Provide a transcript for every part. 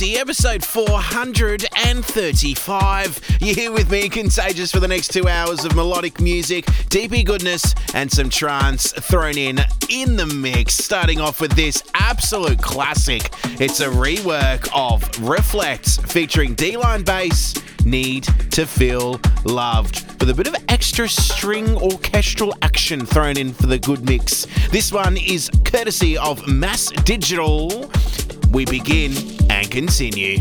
is episode 435. You're here with me, Contagious, for the next two hours of melodic music, DP goodness, and some trance thrown in in the mix. Starting off with this absolute classic. It's a rework of Reflekt featuring Delline Bass. Need to feel loved with a bit of extra string orchestral action thrown in for the good mix. This one is courtesy of Mass Digital. We begin and continue.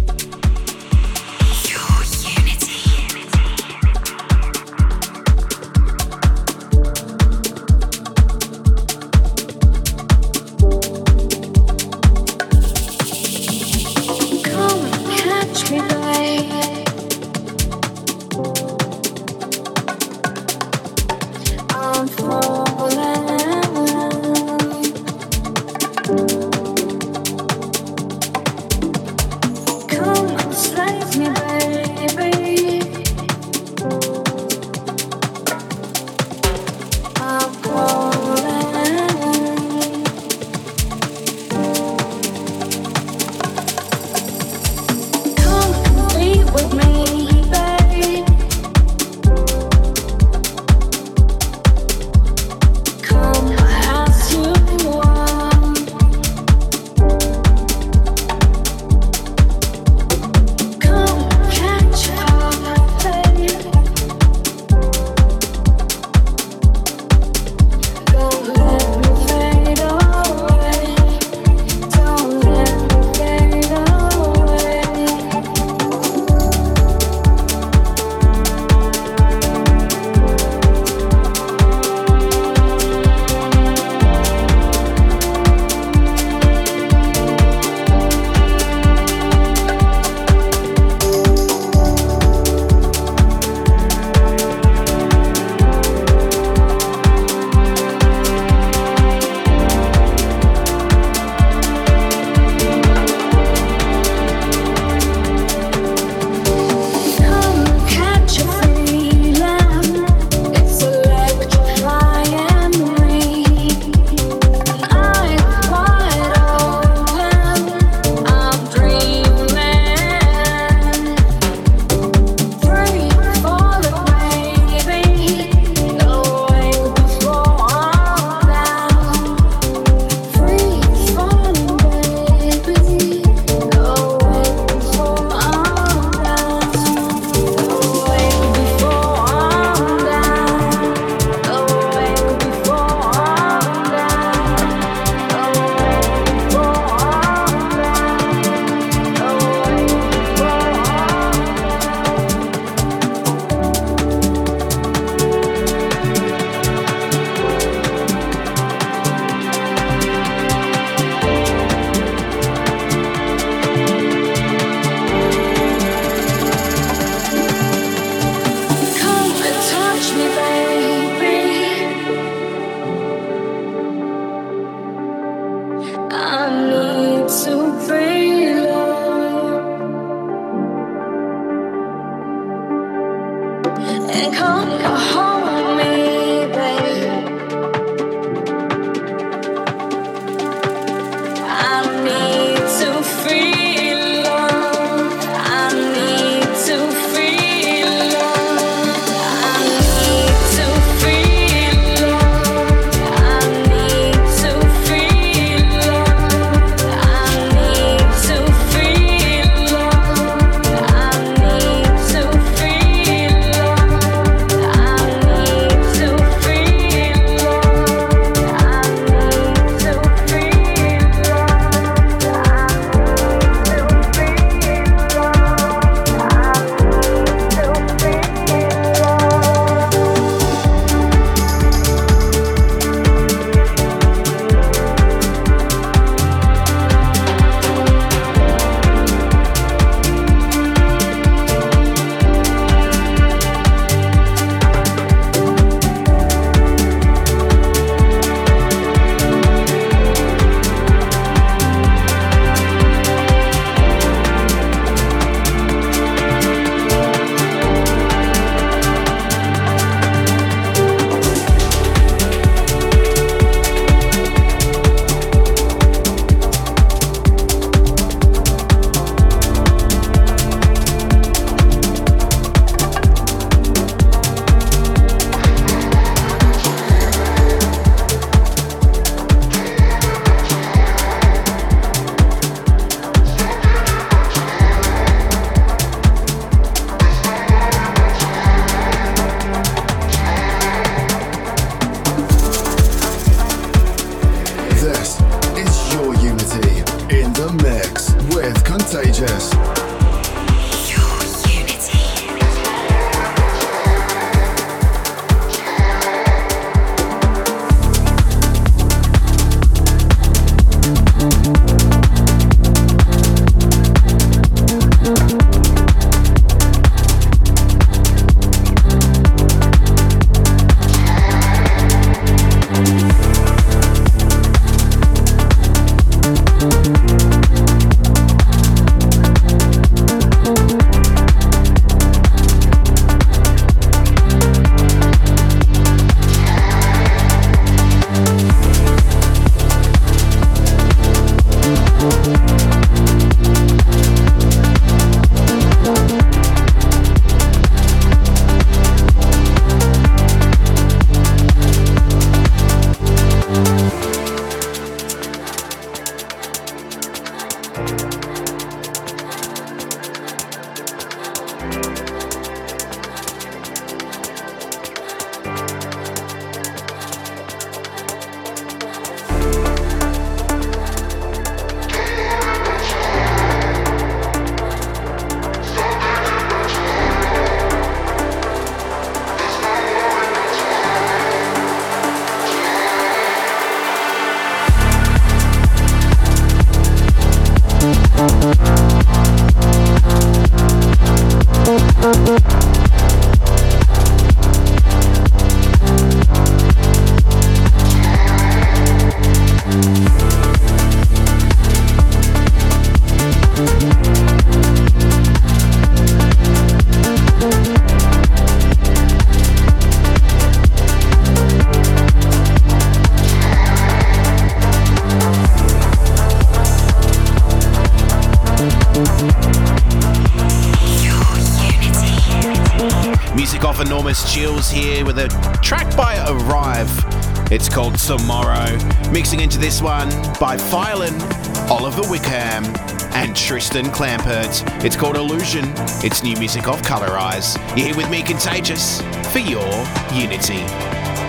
Chills here with a track by ARIV3. It's called Tomorrow. Mixing into this one by Feyln, Oliver Wickham, and Tristan Klampert. It's called Illusion. It's new music of Colorize. You're here with me, Contagious, for your unity.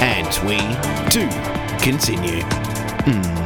And we do continue. Hmm.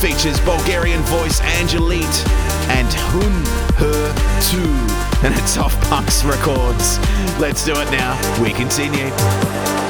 features Bulgarian voice Angelite and Hun Her Too. And it's off PUNX Records. Let's do it now. We continue.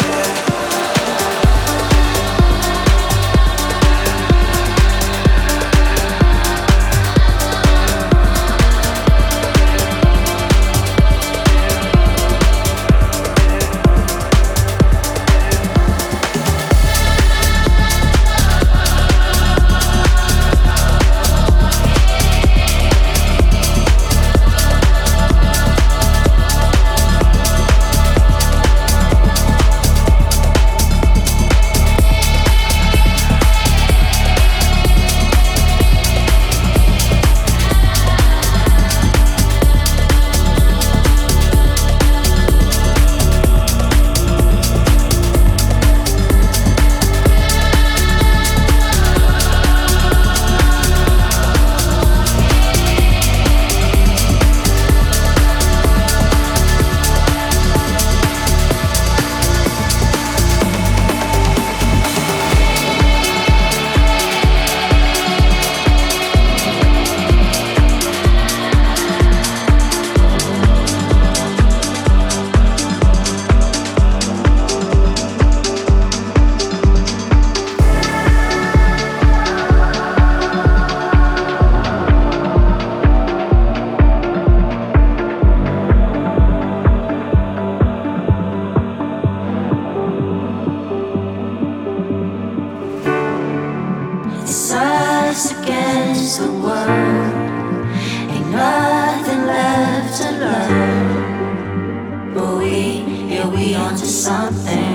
Something.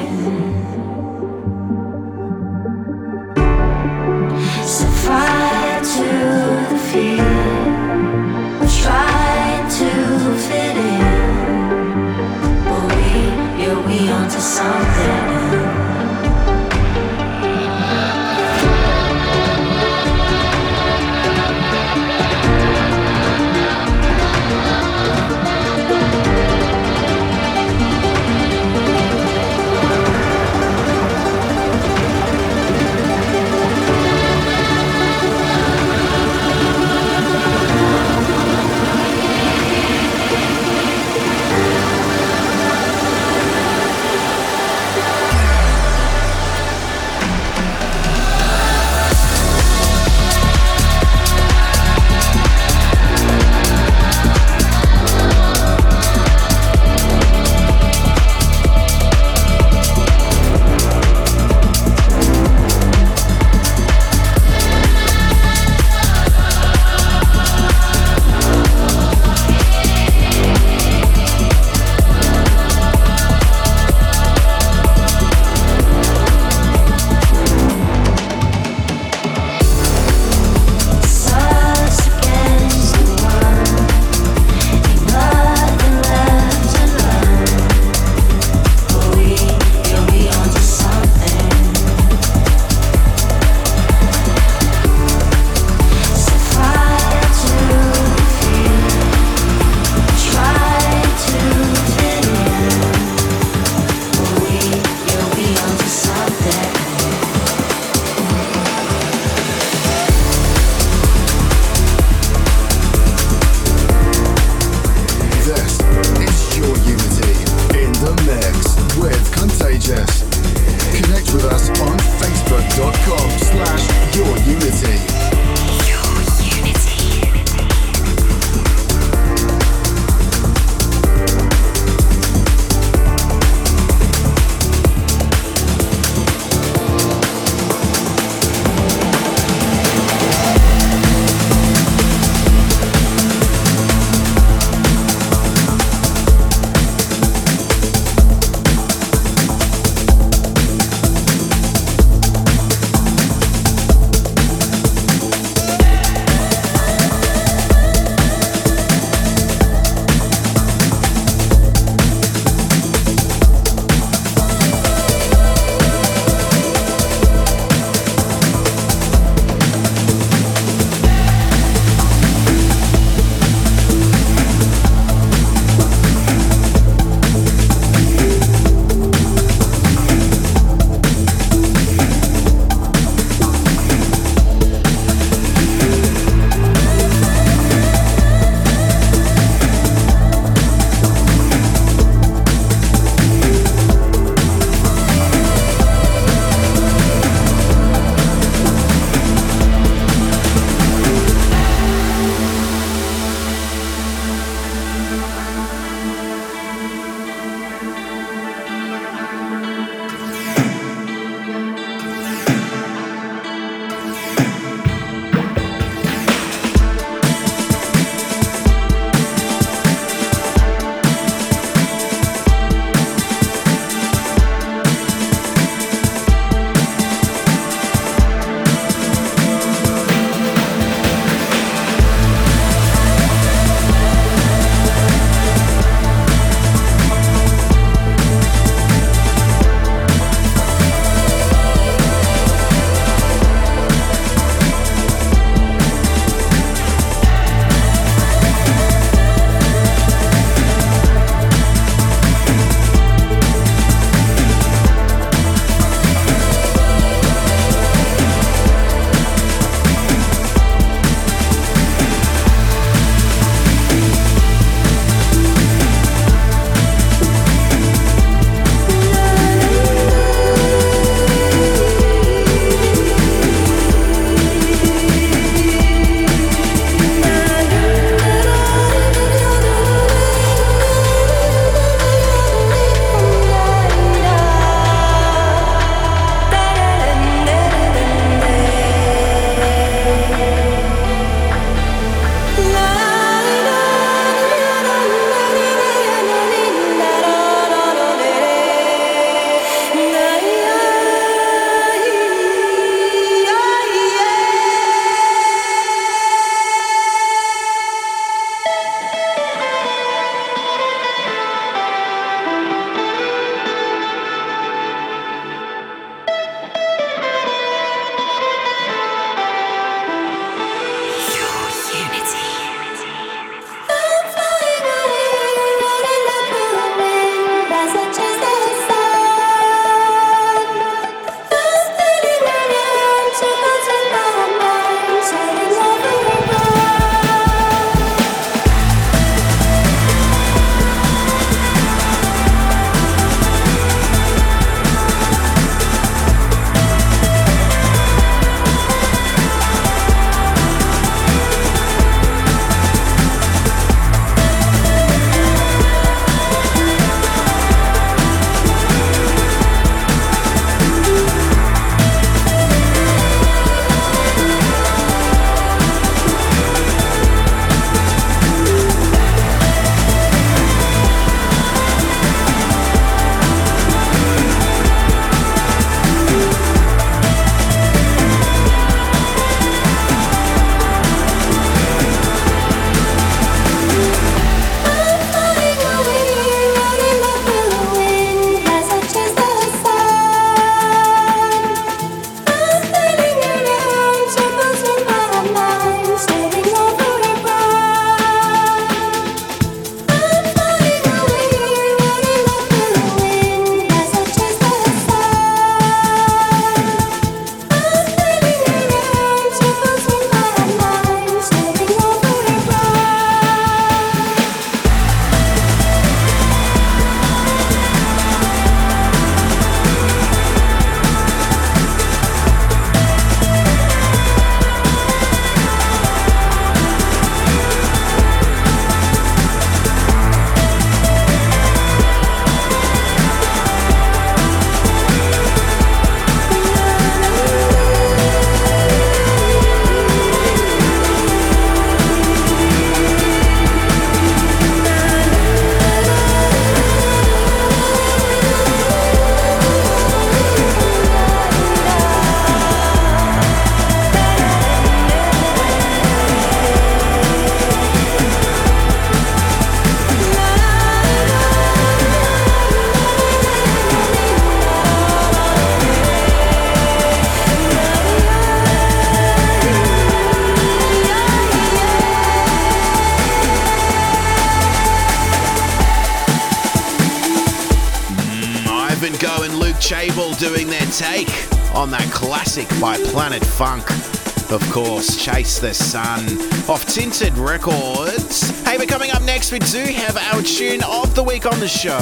The Sun off Tinted Records. Hey, but coming up next, we do have our tune of the week on the show.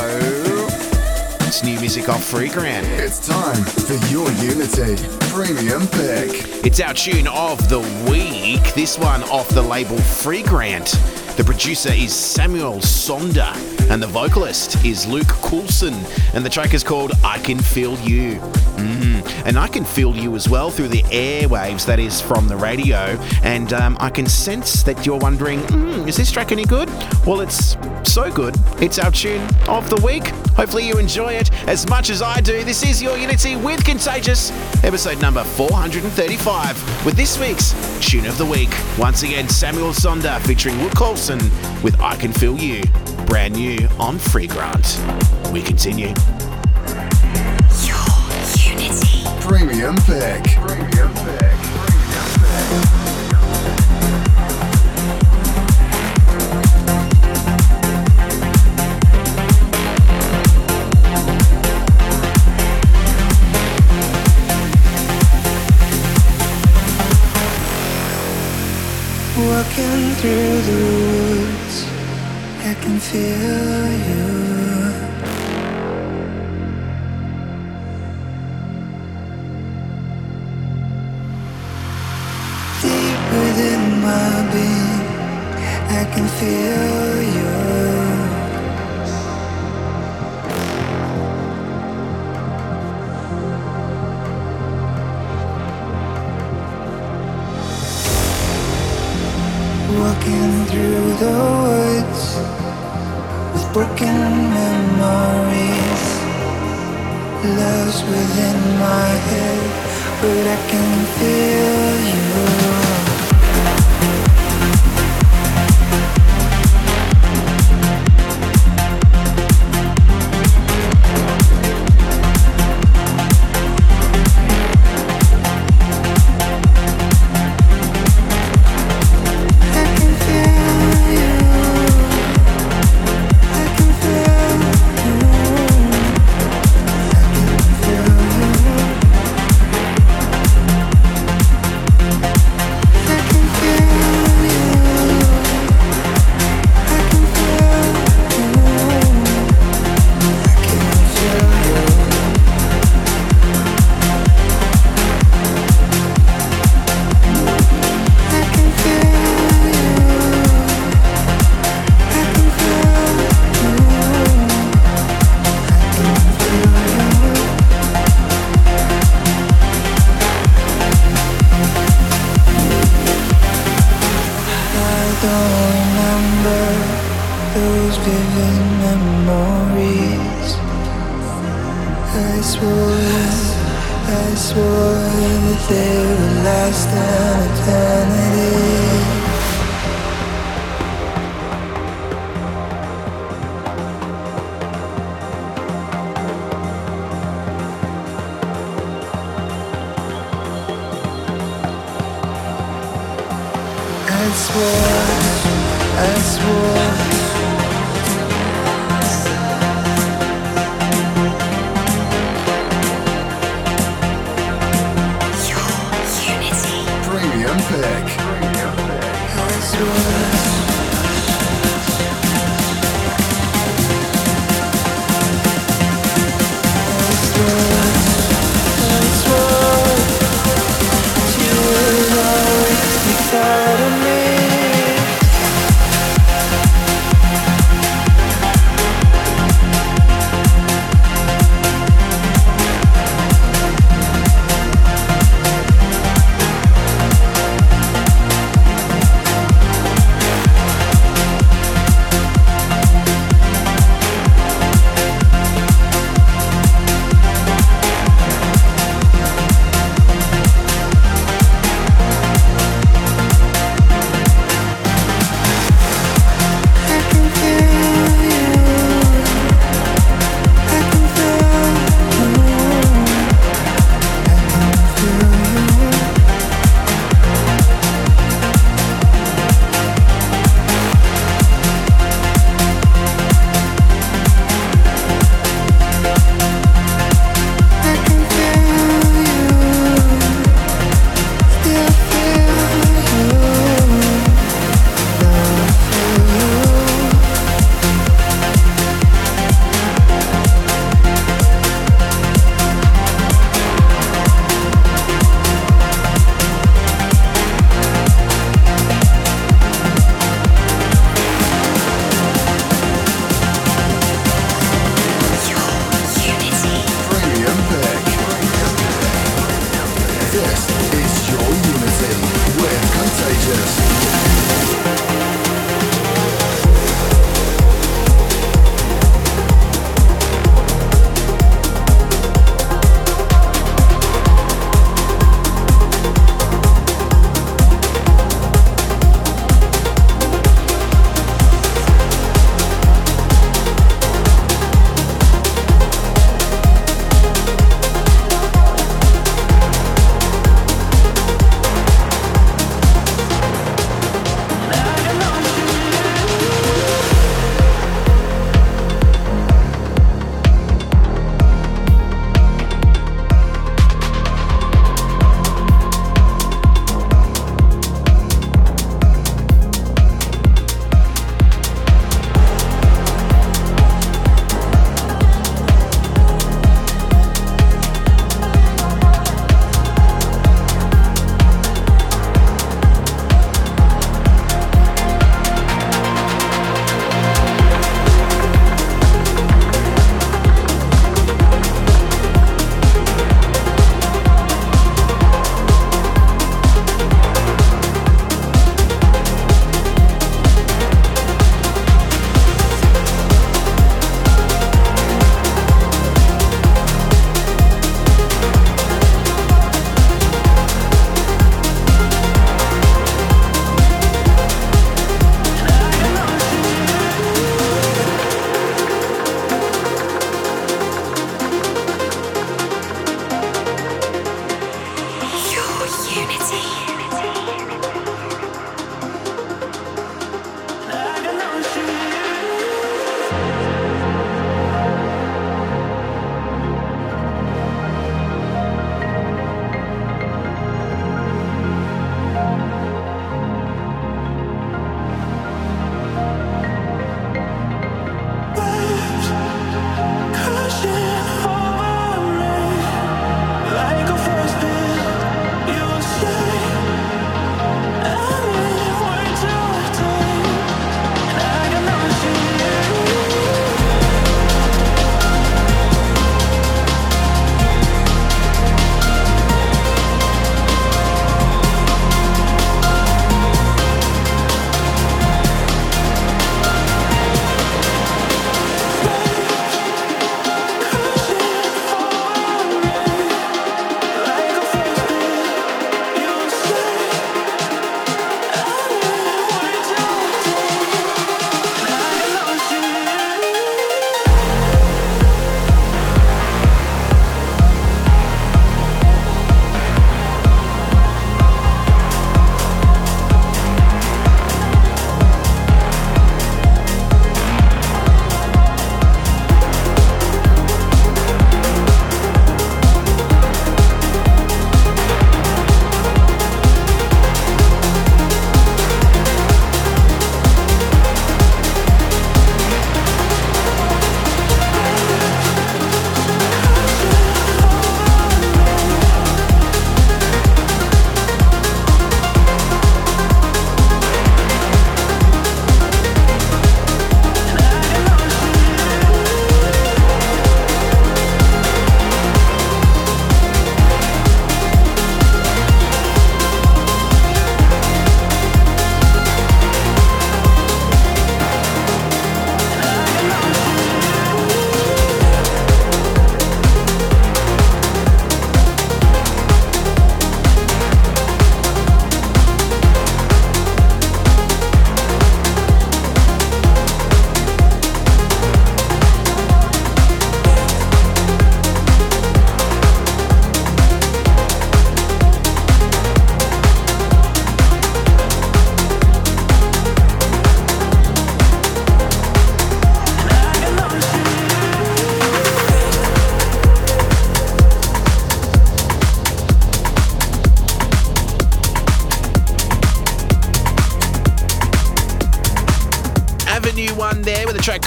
It's new music off Freegrant. It's time for your Unity Premium Pick. It's our tune of the week. This one off the label Freegrant. The producer is Samuel Sonder, and the vocalist is Luke Coulson, and the track is called I Can Feel You. Mm. And I can feel you as well through the airwaves, that is from the radio. And um, I can sense that you're wondering, mm, is this track any good? Well, it's so good. It's our tune of the week. Hopefully, you enjoy it as much as I do. This is Your Unity with Contagious, episode number 435, with this week's tune of the week. Once again, Samuel Sonder featuring Luke Coulson with I Can Feel You, brand new on Freegrant. We continue. Your Unity Premium Pick. Feel you.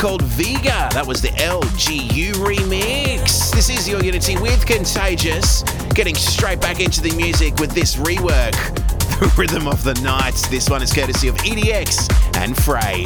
Called Vega. That was the LGU remix. This is your Unity with Contagious. Getting straight back into the music with this rework. The Rhythm of the Night. This one is courtesy of EDX and Frey.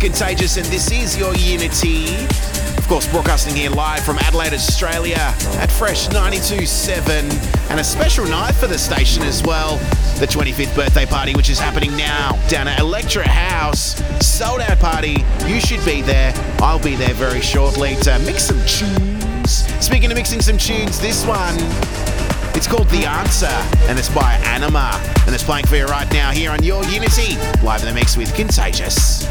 Contagious, and this is your Unity. Of course, broadcasting here live from Adelaide, Australia at Fresh 92.7, and a special night for the station as well. The 25th birthday party, which is happening now down at Electra House. Sold out party. You should be there. I'll be there very shortly to mix some tunes. Speaking of mixing some tunes, this one it's called The Answer, and it's by Anyma. And it's playing for you right now here on Your Unity, live in the mix with Contagious.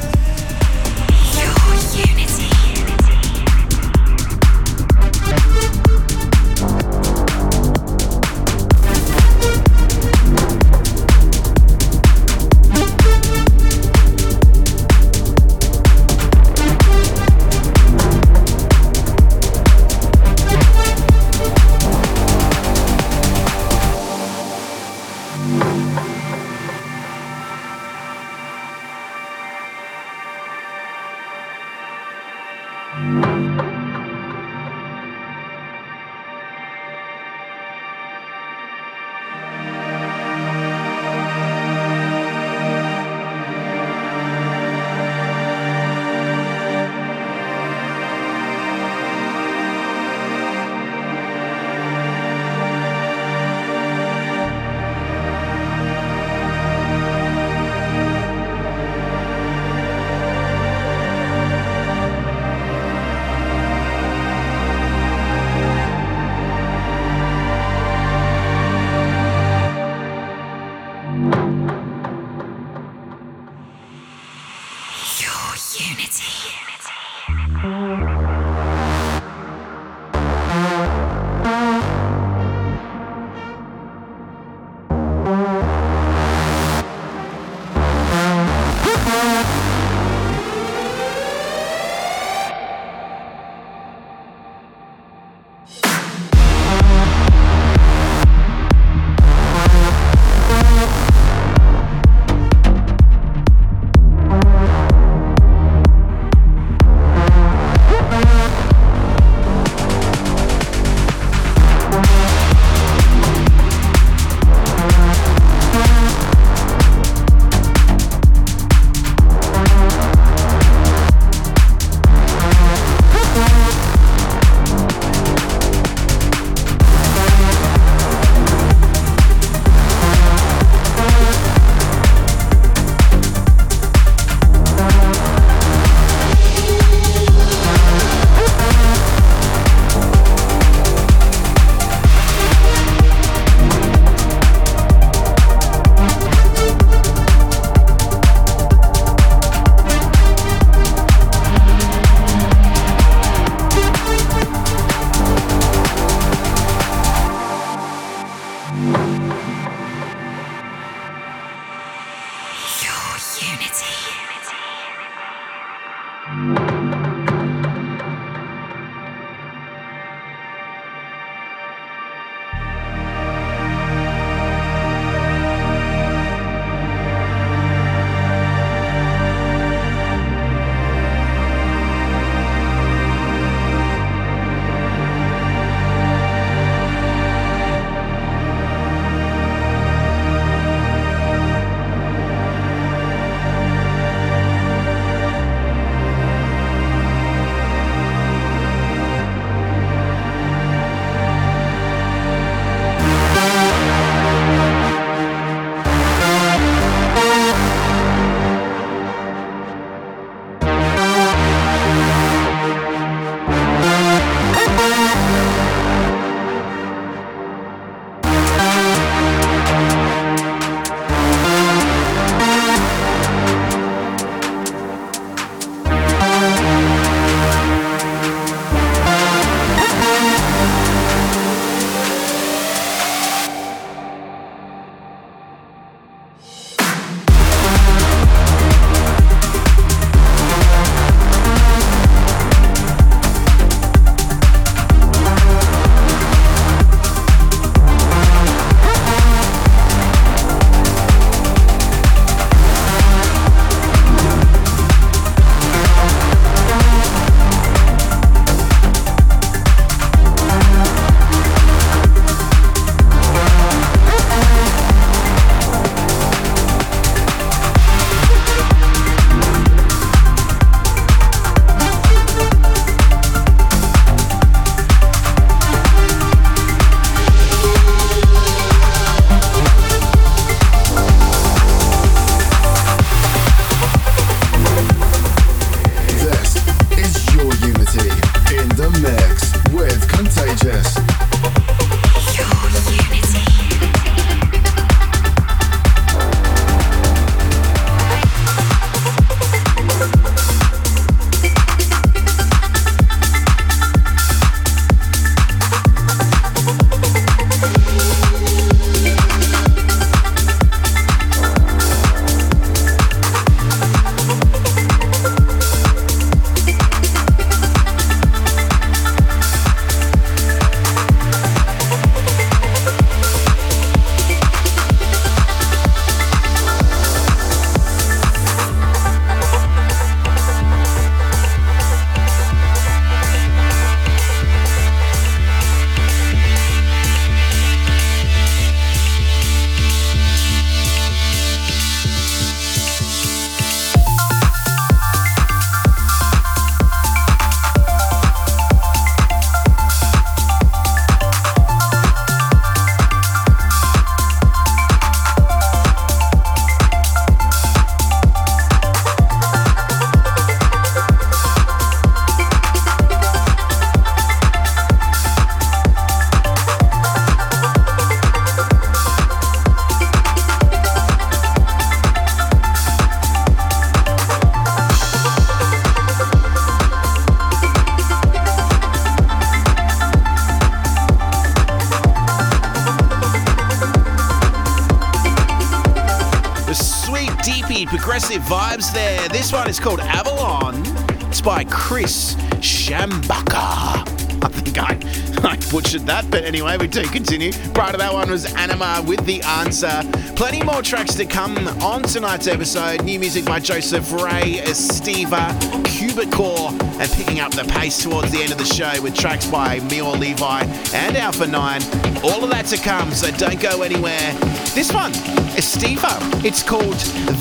Answer. Uh, plenty more tracks to come on tonight's episode. New music by Joseph Ray, Estiva, Cubicore, and picking up the pace towards the end of the show with tracks by Maor Levi and Alpha 9. All of that to come, so don't go anywhere. This one, Estiva, it's called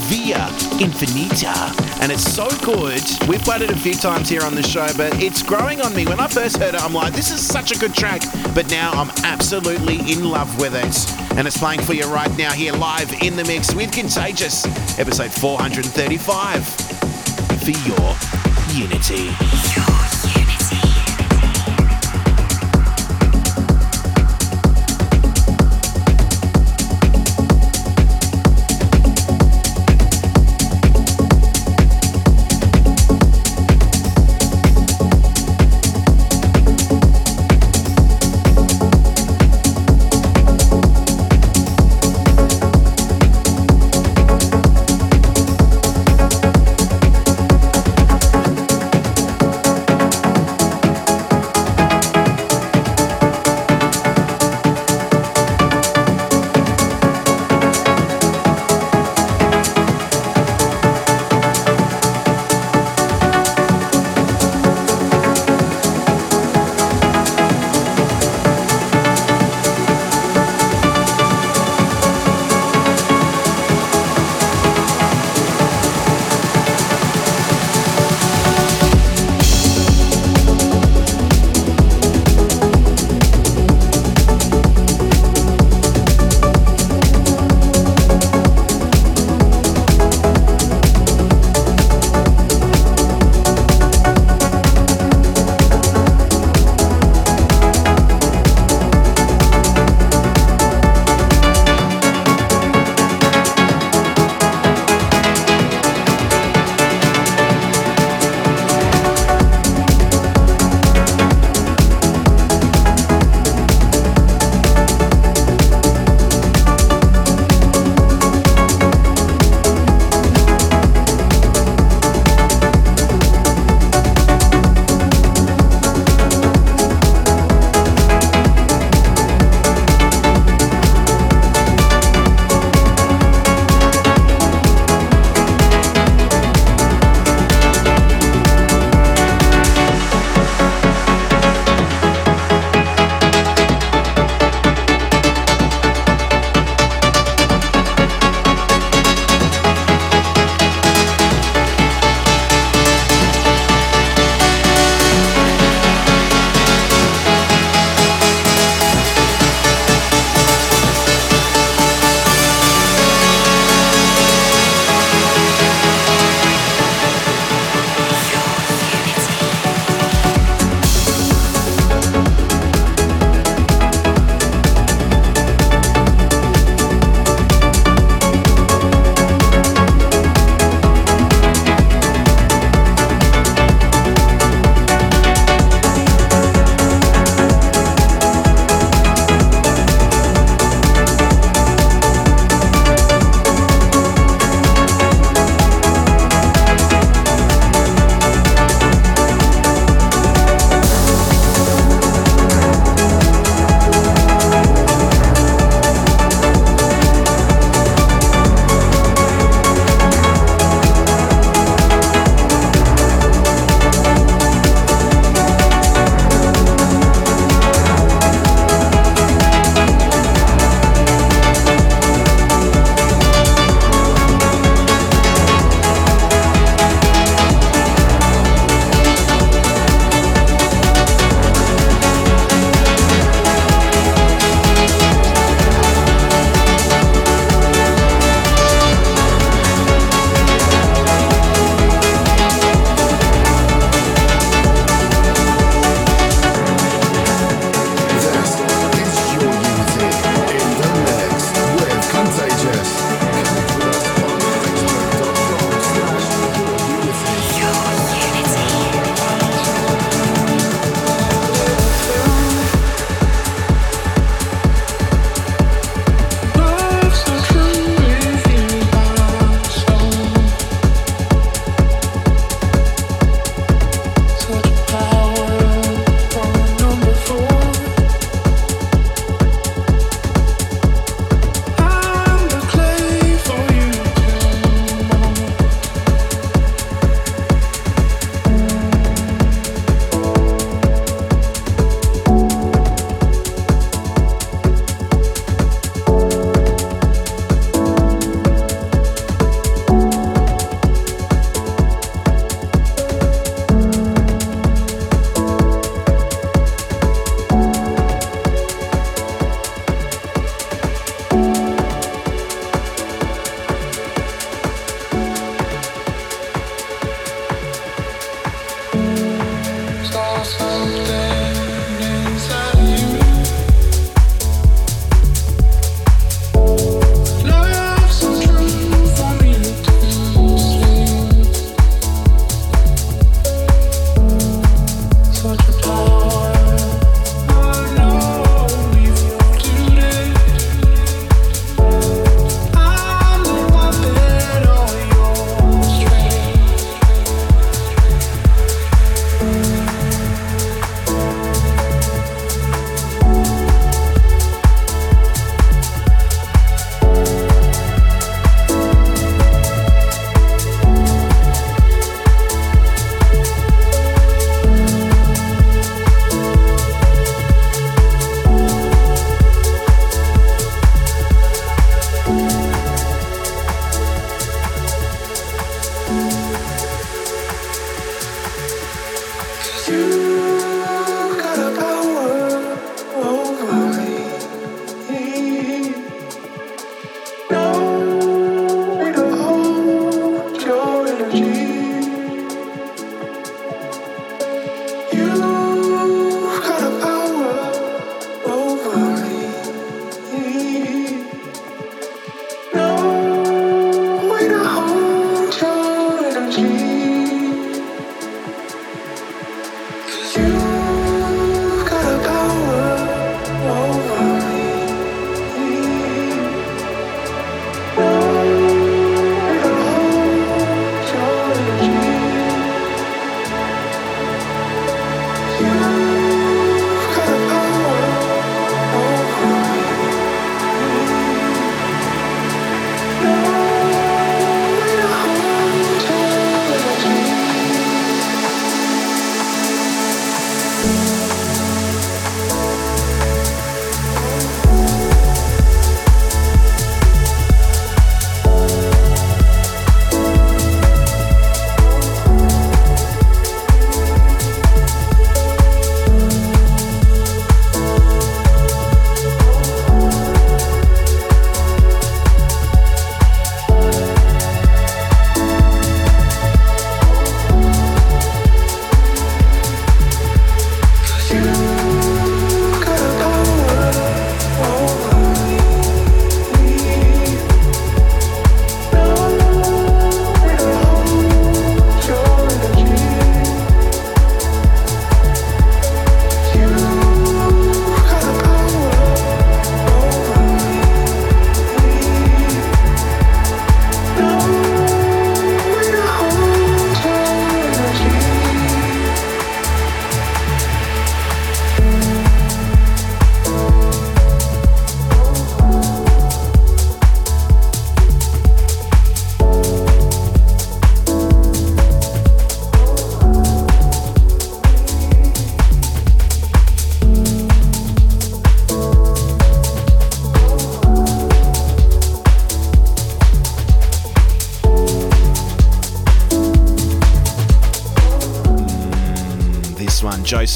Via Infinita, and it's so good. We've played it a few times here on the show, but it's growing on me. When I first heard it, I'm like, this is such a good track, but now I'm absolutely in love with it. And it's playing for you right now here live in the mix with Contagious, episode 435 for your unity.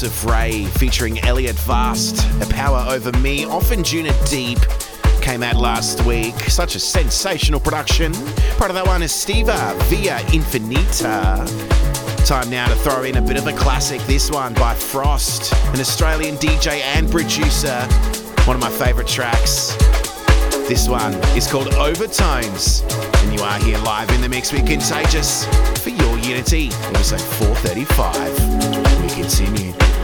Joseph Ray featuring Elliot Vast, A Power Over Me, off in Juna Deep. Came out last week. Such a sensational production. Part of that one is Estiva Via Infinita. Time now to throw in a bit of a classic. This one by Frost, an Australian DJ and producer. One of my favourite tracks. This one is called Overtones, and you are here live in the mix with Contagious for your Unity, like 435. We continue.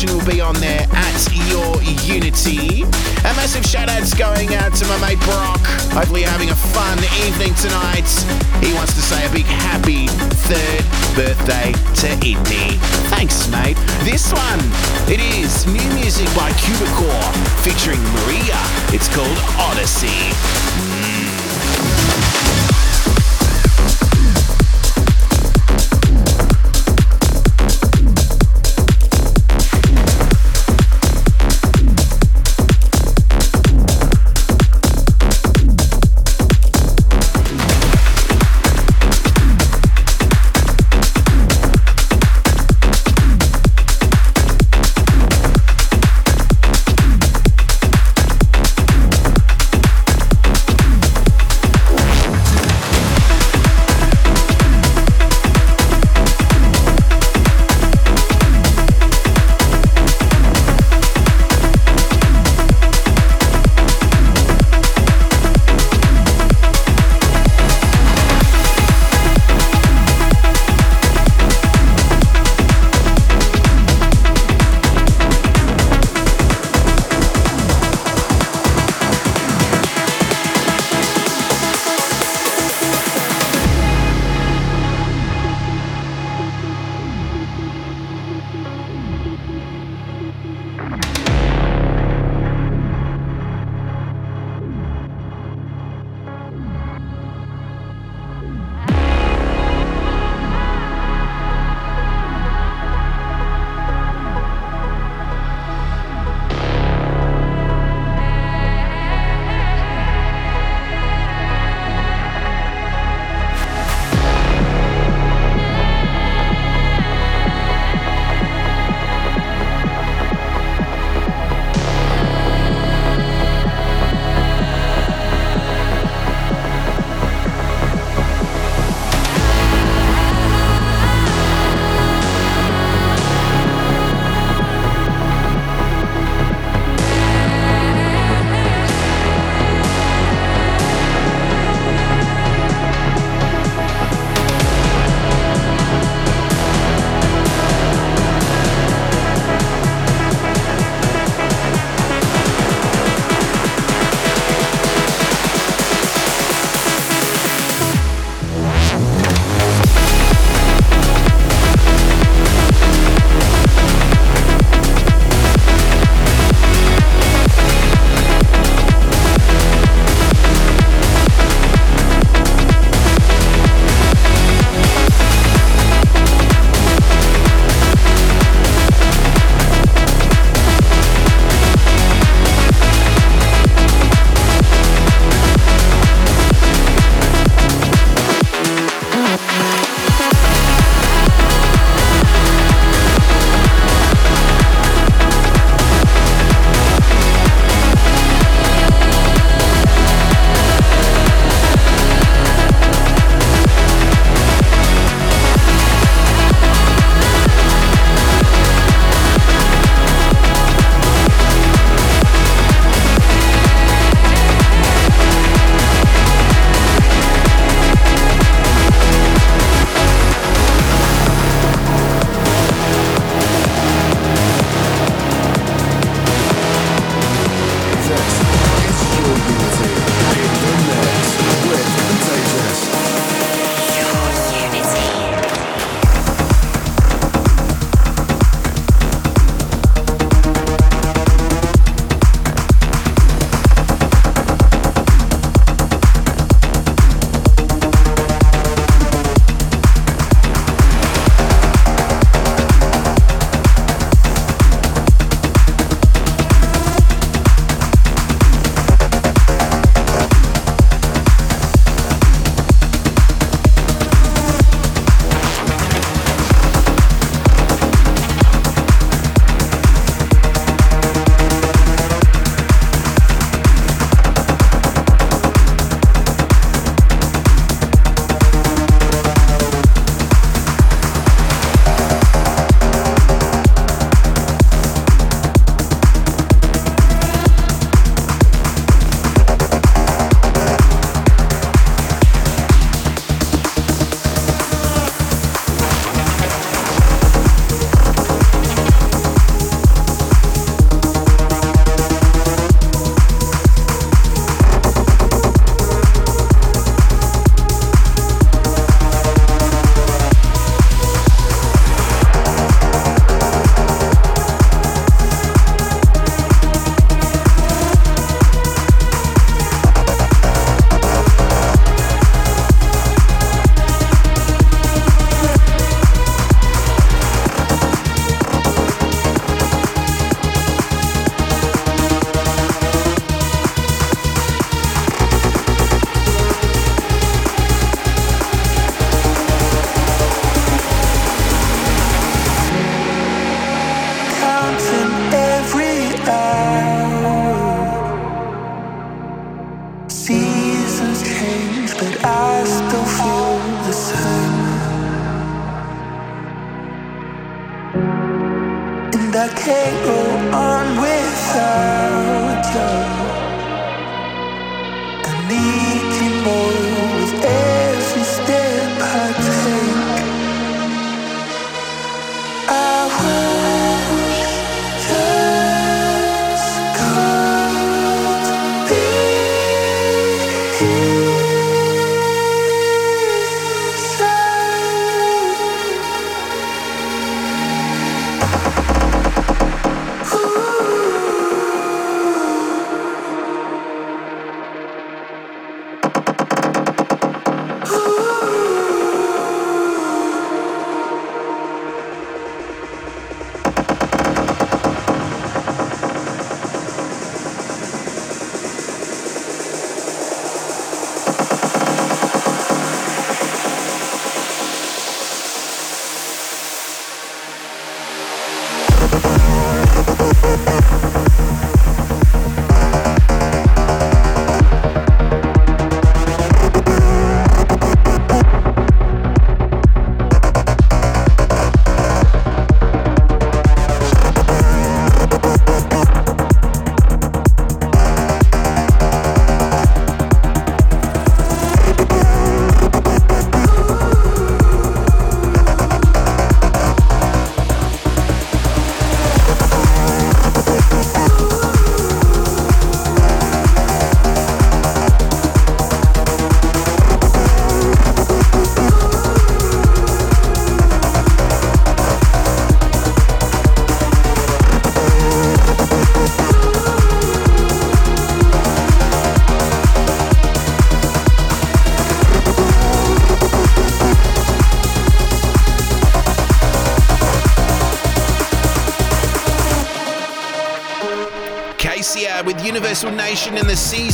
Will be on there at your Unity. A massive shout outs going out to my mate Brock. Hopefully, you're having a fun evening tonight. He wants to say a big happy third birthday to Idney. Thanks, mate. This one, it is new music by Cubicore featuring Mariia. It's called Odyssey. seasons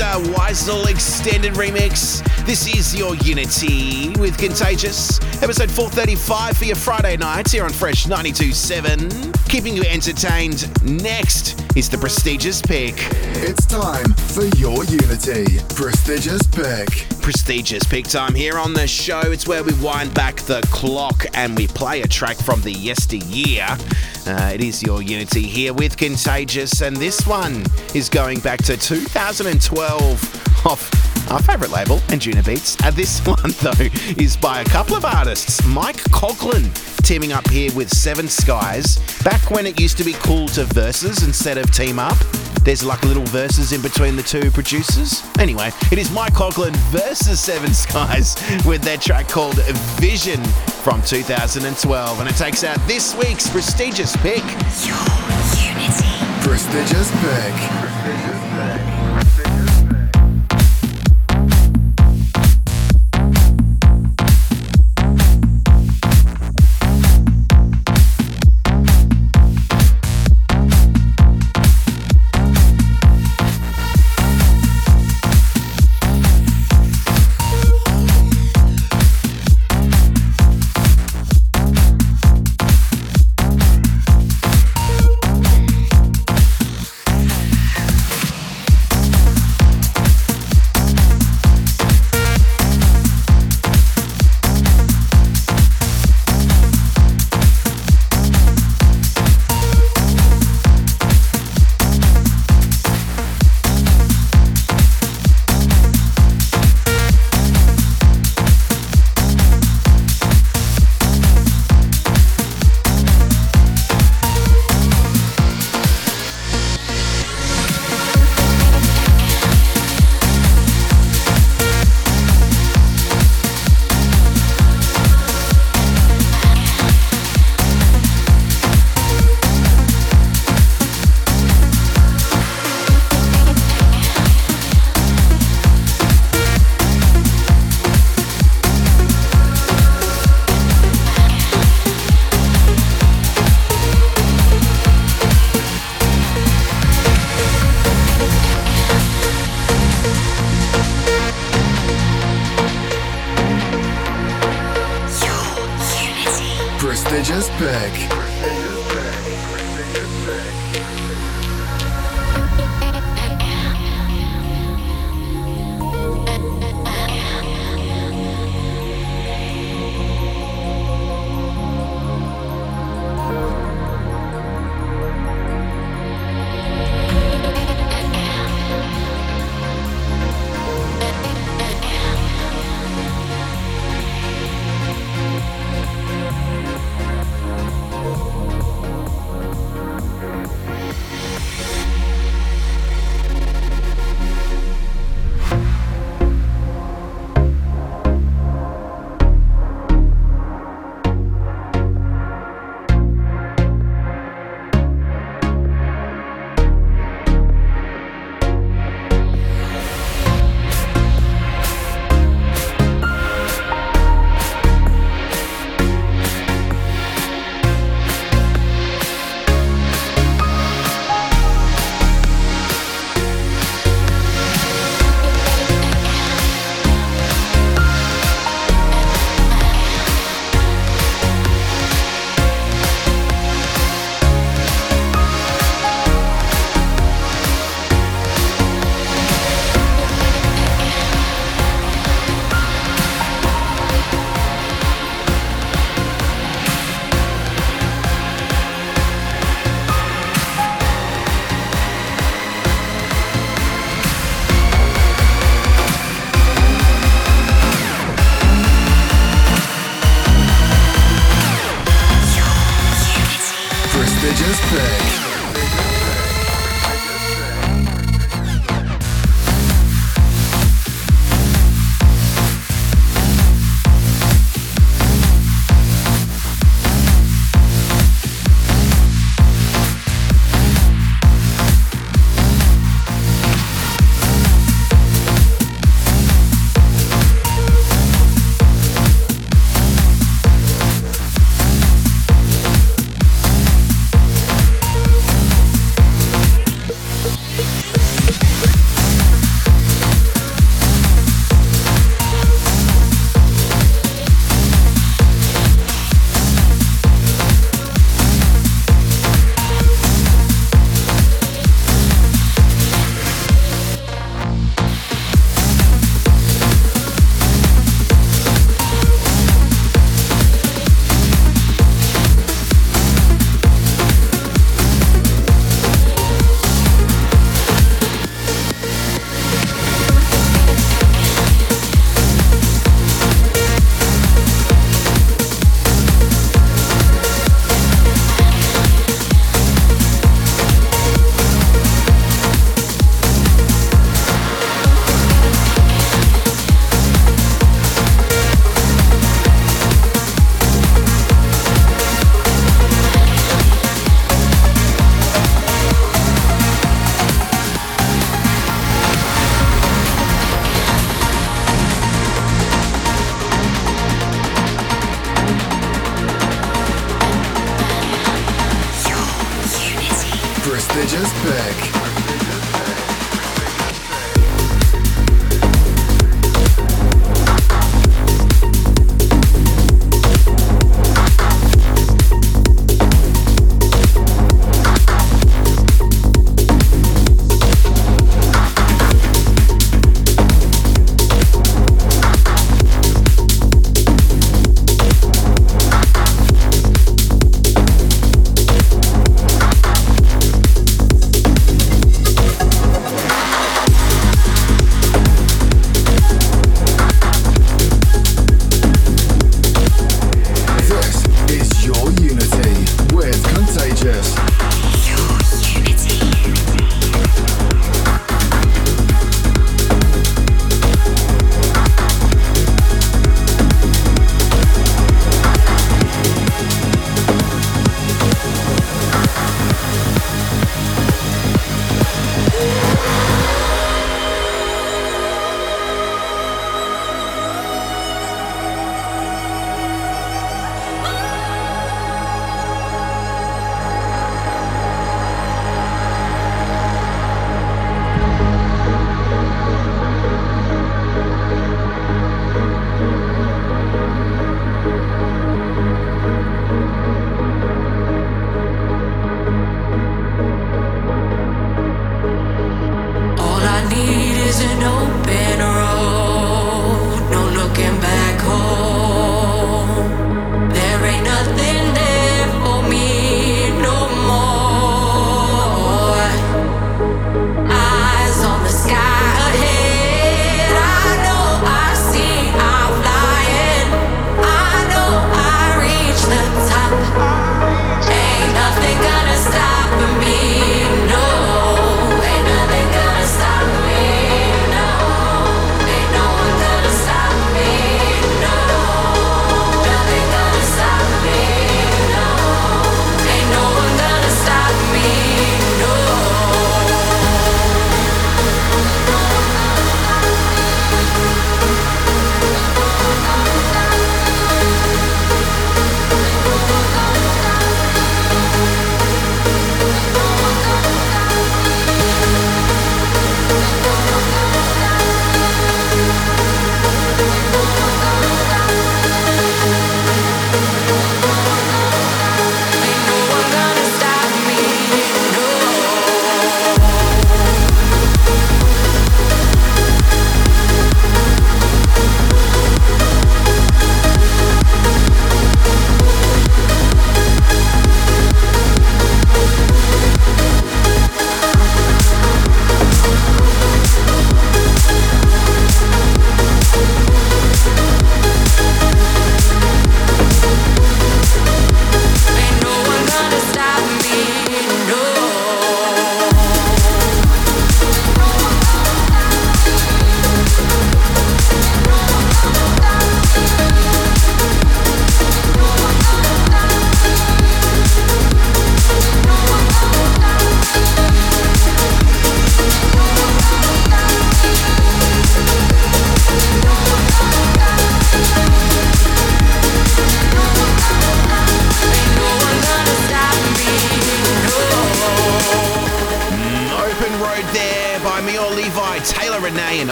Sezer Uysal extended remix. This is your Unity with Contagious, episode 435 for your Friday nights here on Fresh 92.7. Keeping you entertained. Next is the prestigious pick. It's time for your Unity. Prestigious pick. Prestigious pick time here on the show. It's where we wind back the clock and we play a track from the yesteryear. Uh, it is your Unity here with Contagious, and this one is going back to 2012 off our favourite label, Anjunabeats. Uh, this one, though, is by a couple of artists. Mike Koglin teaming up here with Seven Skies. Back when it used to be cool to verses instead of team up. There's like little verses in between the two producers. Anyway, it is Mike Koglin versus Seven Skies with their track called Vision from 2012. And it takes out this week's prestigious pick. Your Unity. Prestigious pick. Prestigious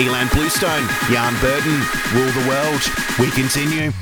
Ilan Bluestone, Jan Burton, Rule the World. We continue.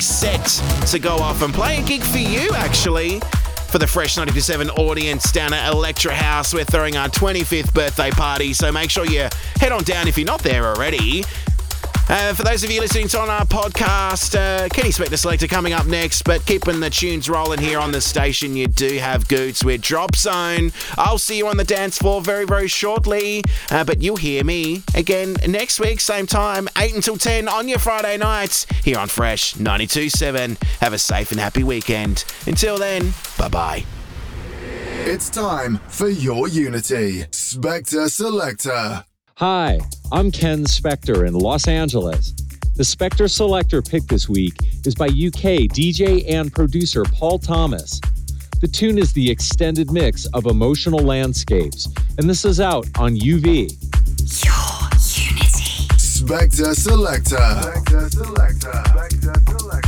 Set to go off and play a gig for you, actually. For the Fresh 927 audience down at Electra House, we're throwing our 25th birthday party, so make sure you head on down if you're not there already. Uh, for those of you listening to on our podcast, uh, Kenny Spector Selector coming up next, but keeping the tunes rolling here on the station, you do have Goots with Drop Zone. I'll see you on the dance floor very, very shortly, uh, but you'll hear me again next week, same time, 8 until 10 on your Friday nights here on Fresh 92.7. Have a safe and happy weekend. Until then, bye bye. It's time for your Unity. Spector Selector. Hi, I'm Ken Spector in Los Angeles. The Spector Selector pick this week is by UK DJ and producer Paul Thomas. The tune is the extended mix of Emotional Landscapes, and this is out on UV. Your unity. Spector Selector. Spector Selector. Spector Selector.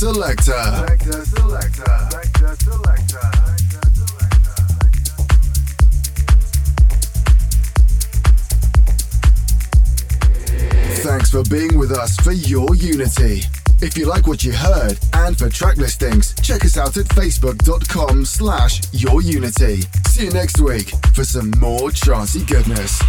Selector. Thanks for being with us for your Unity. If you like what you heard and for track listings, check us out at facebook.com slash yourunity. See you next week for some more trancey goodness.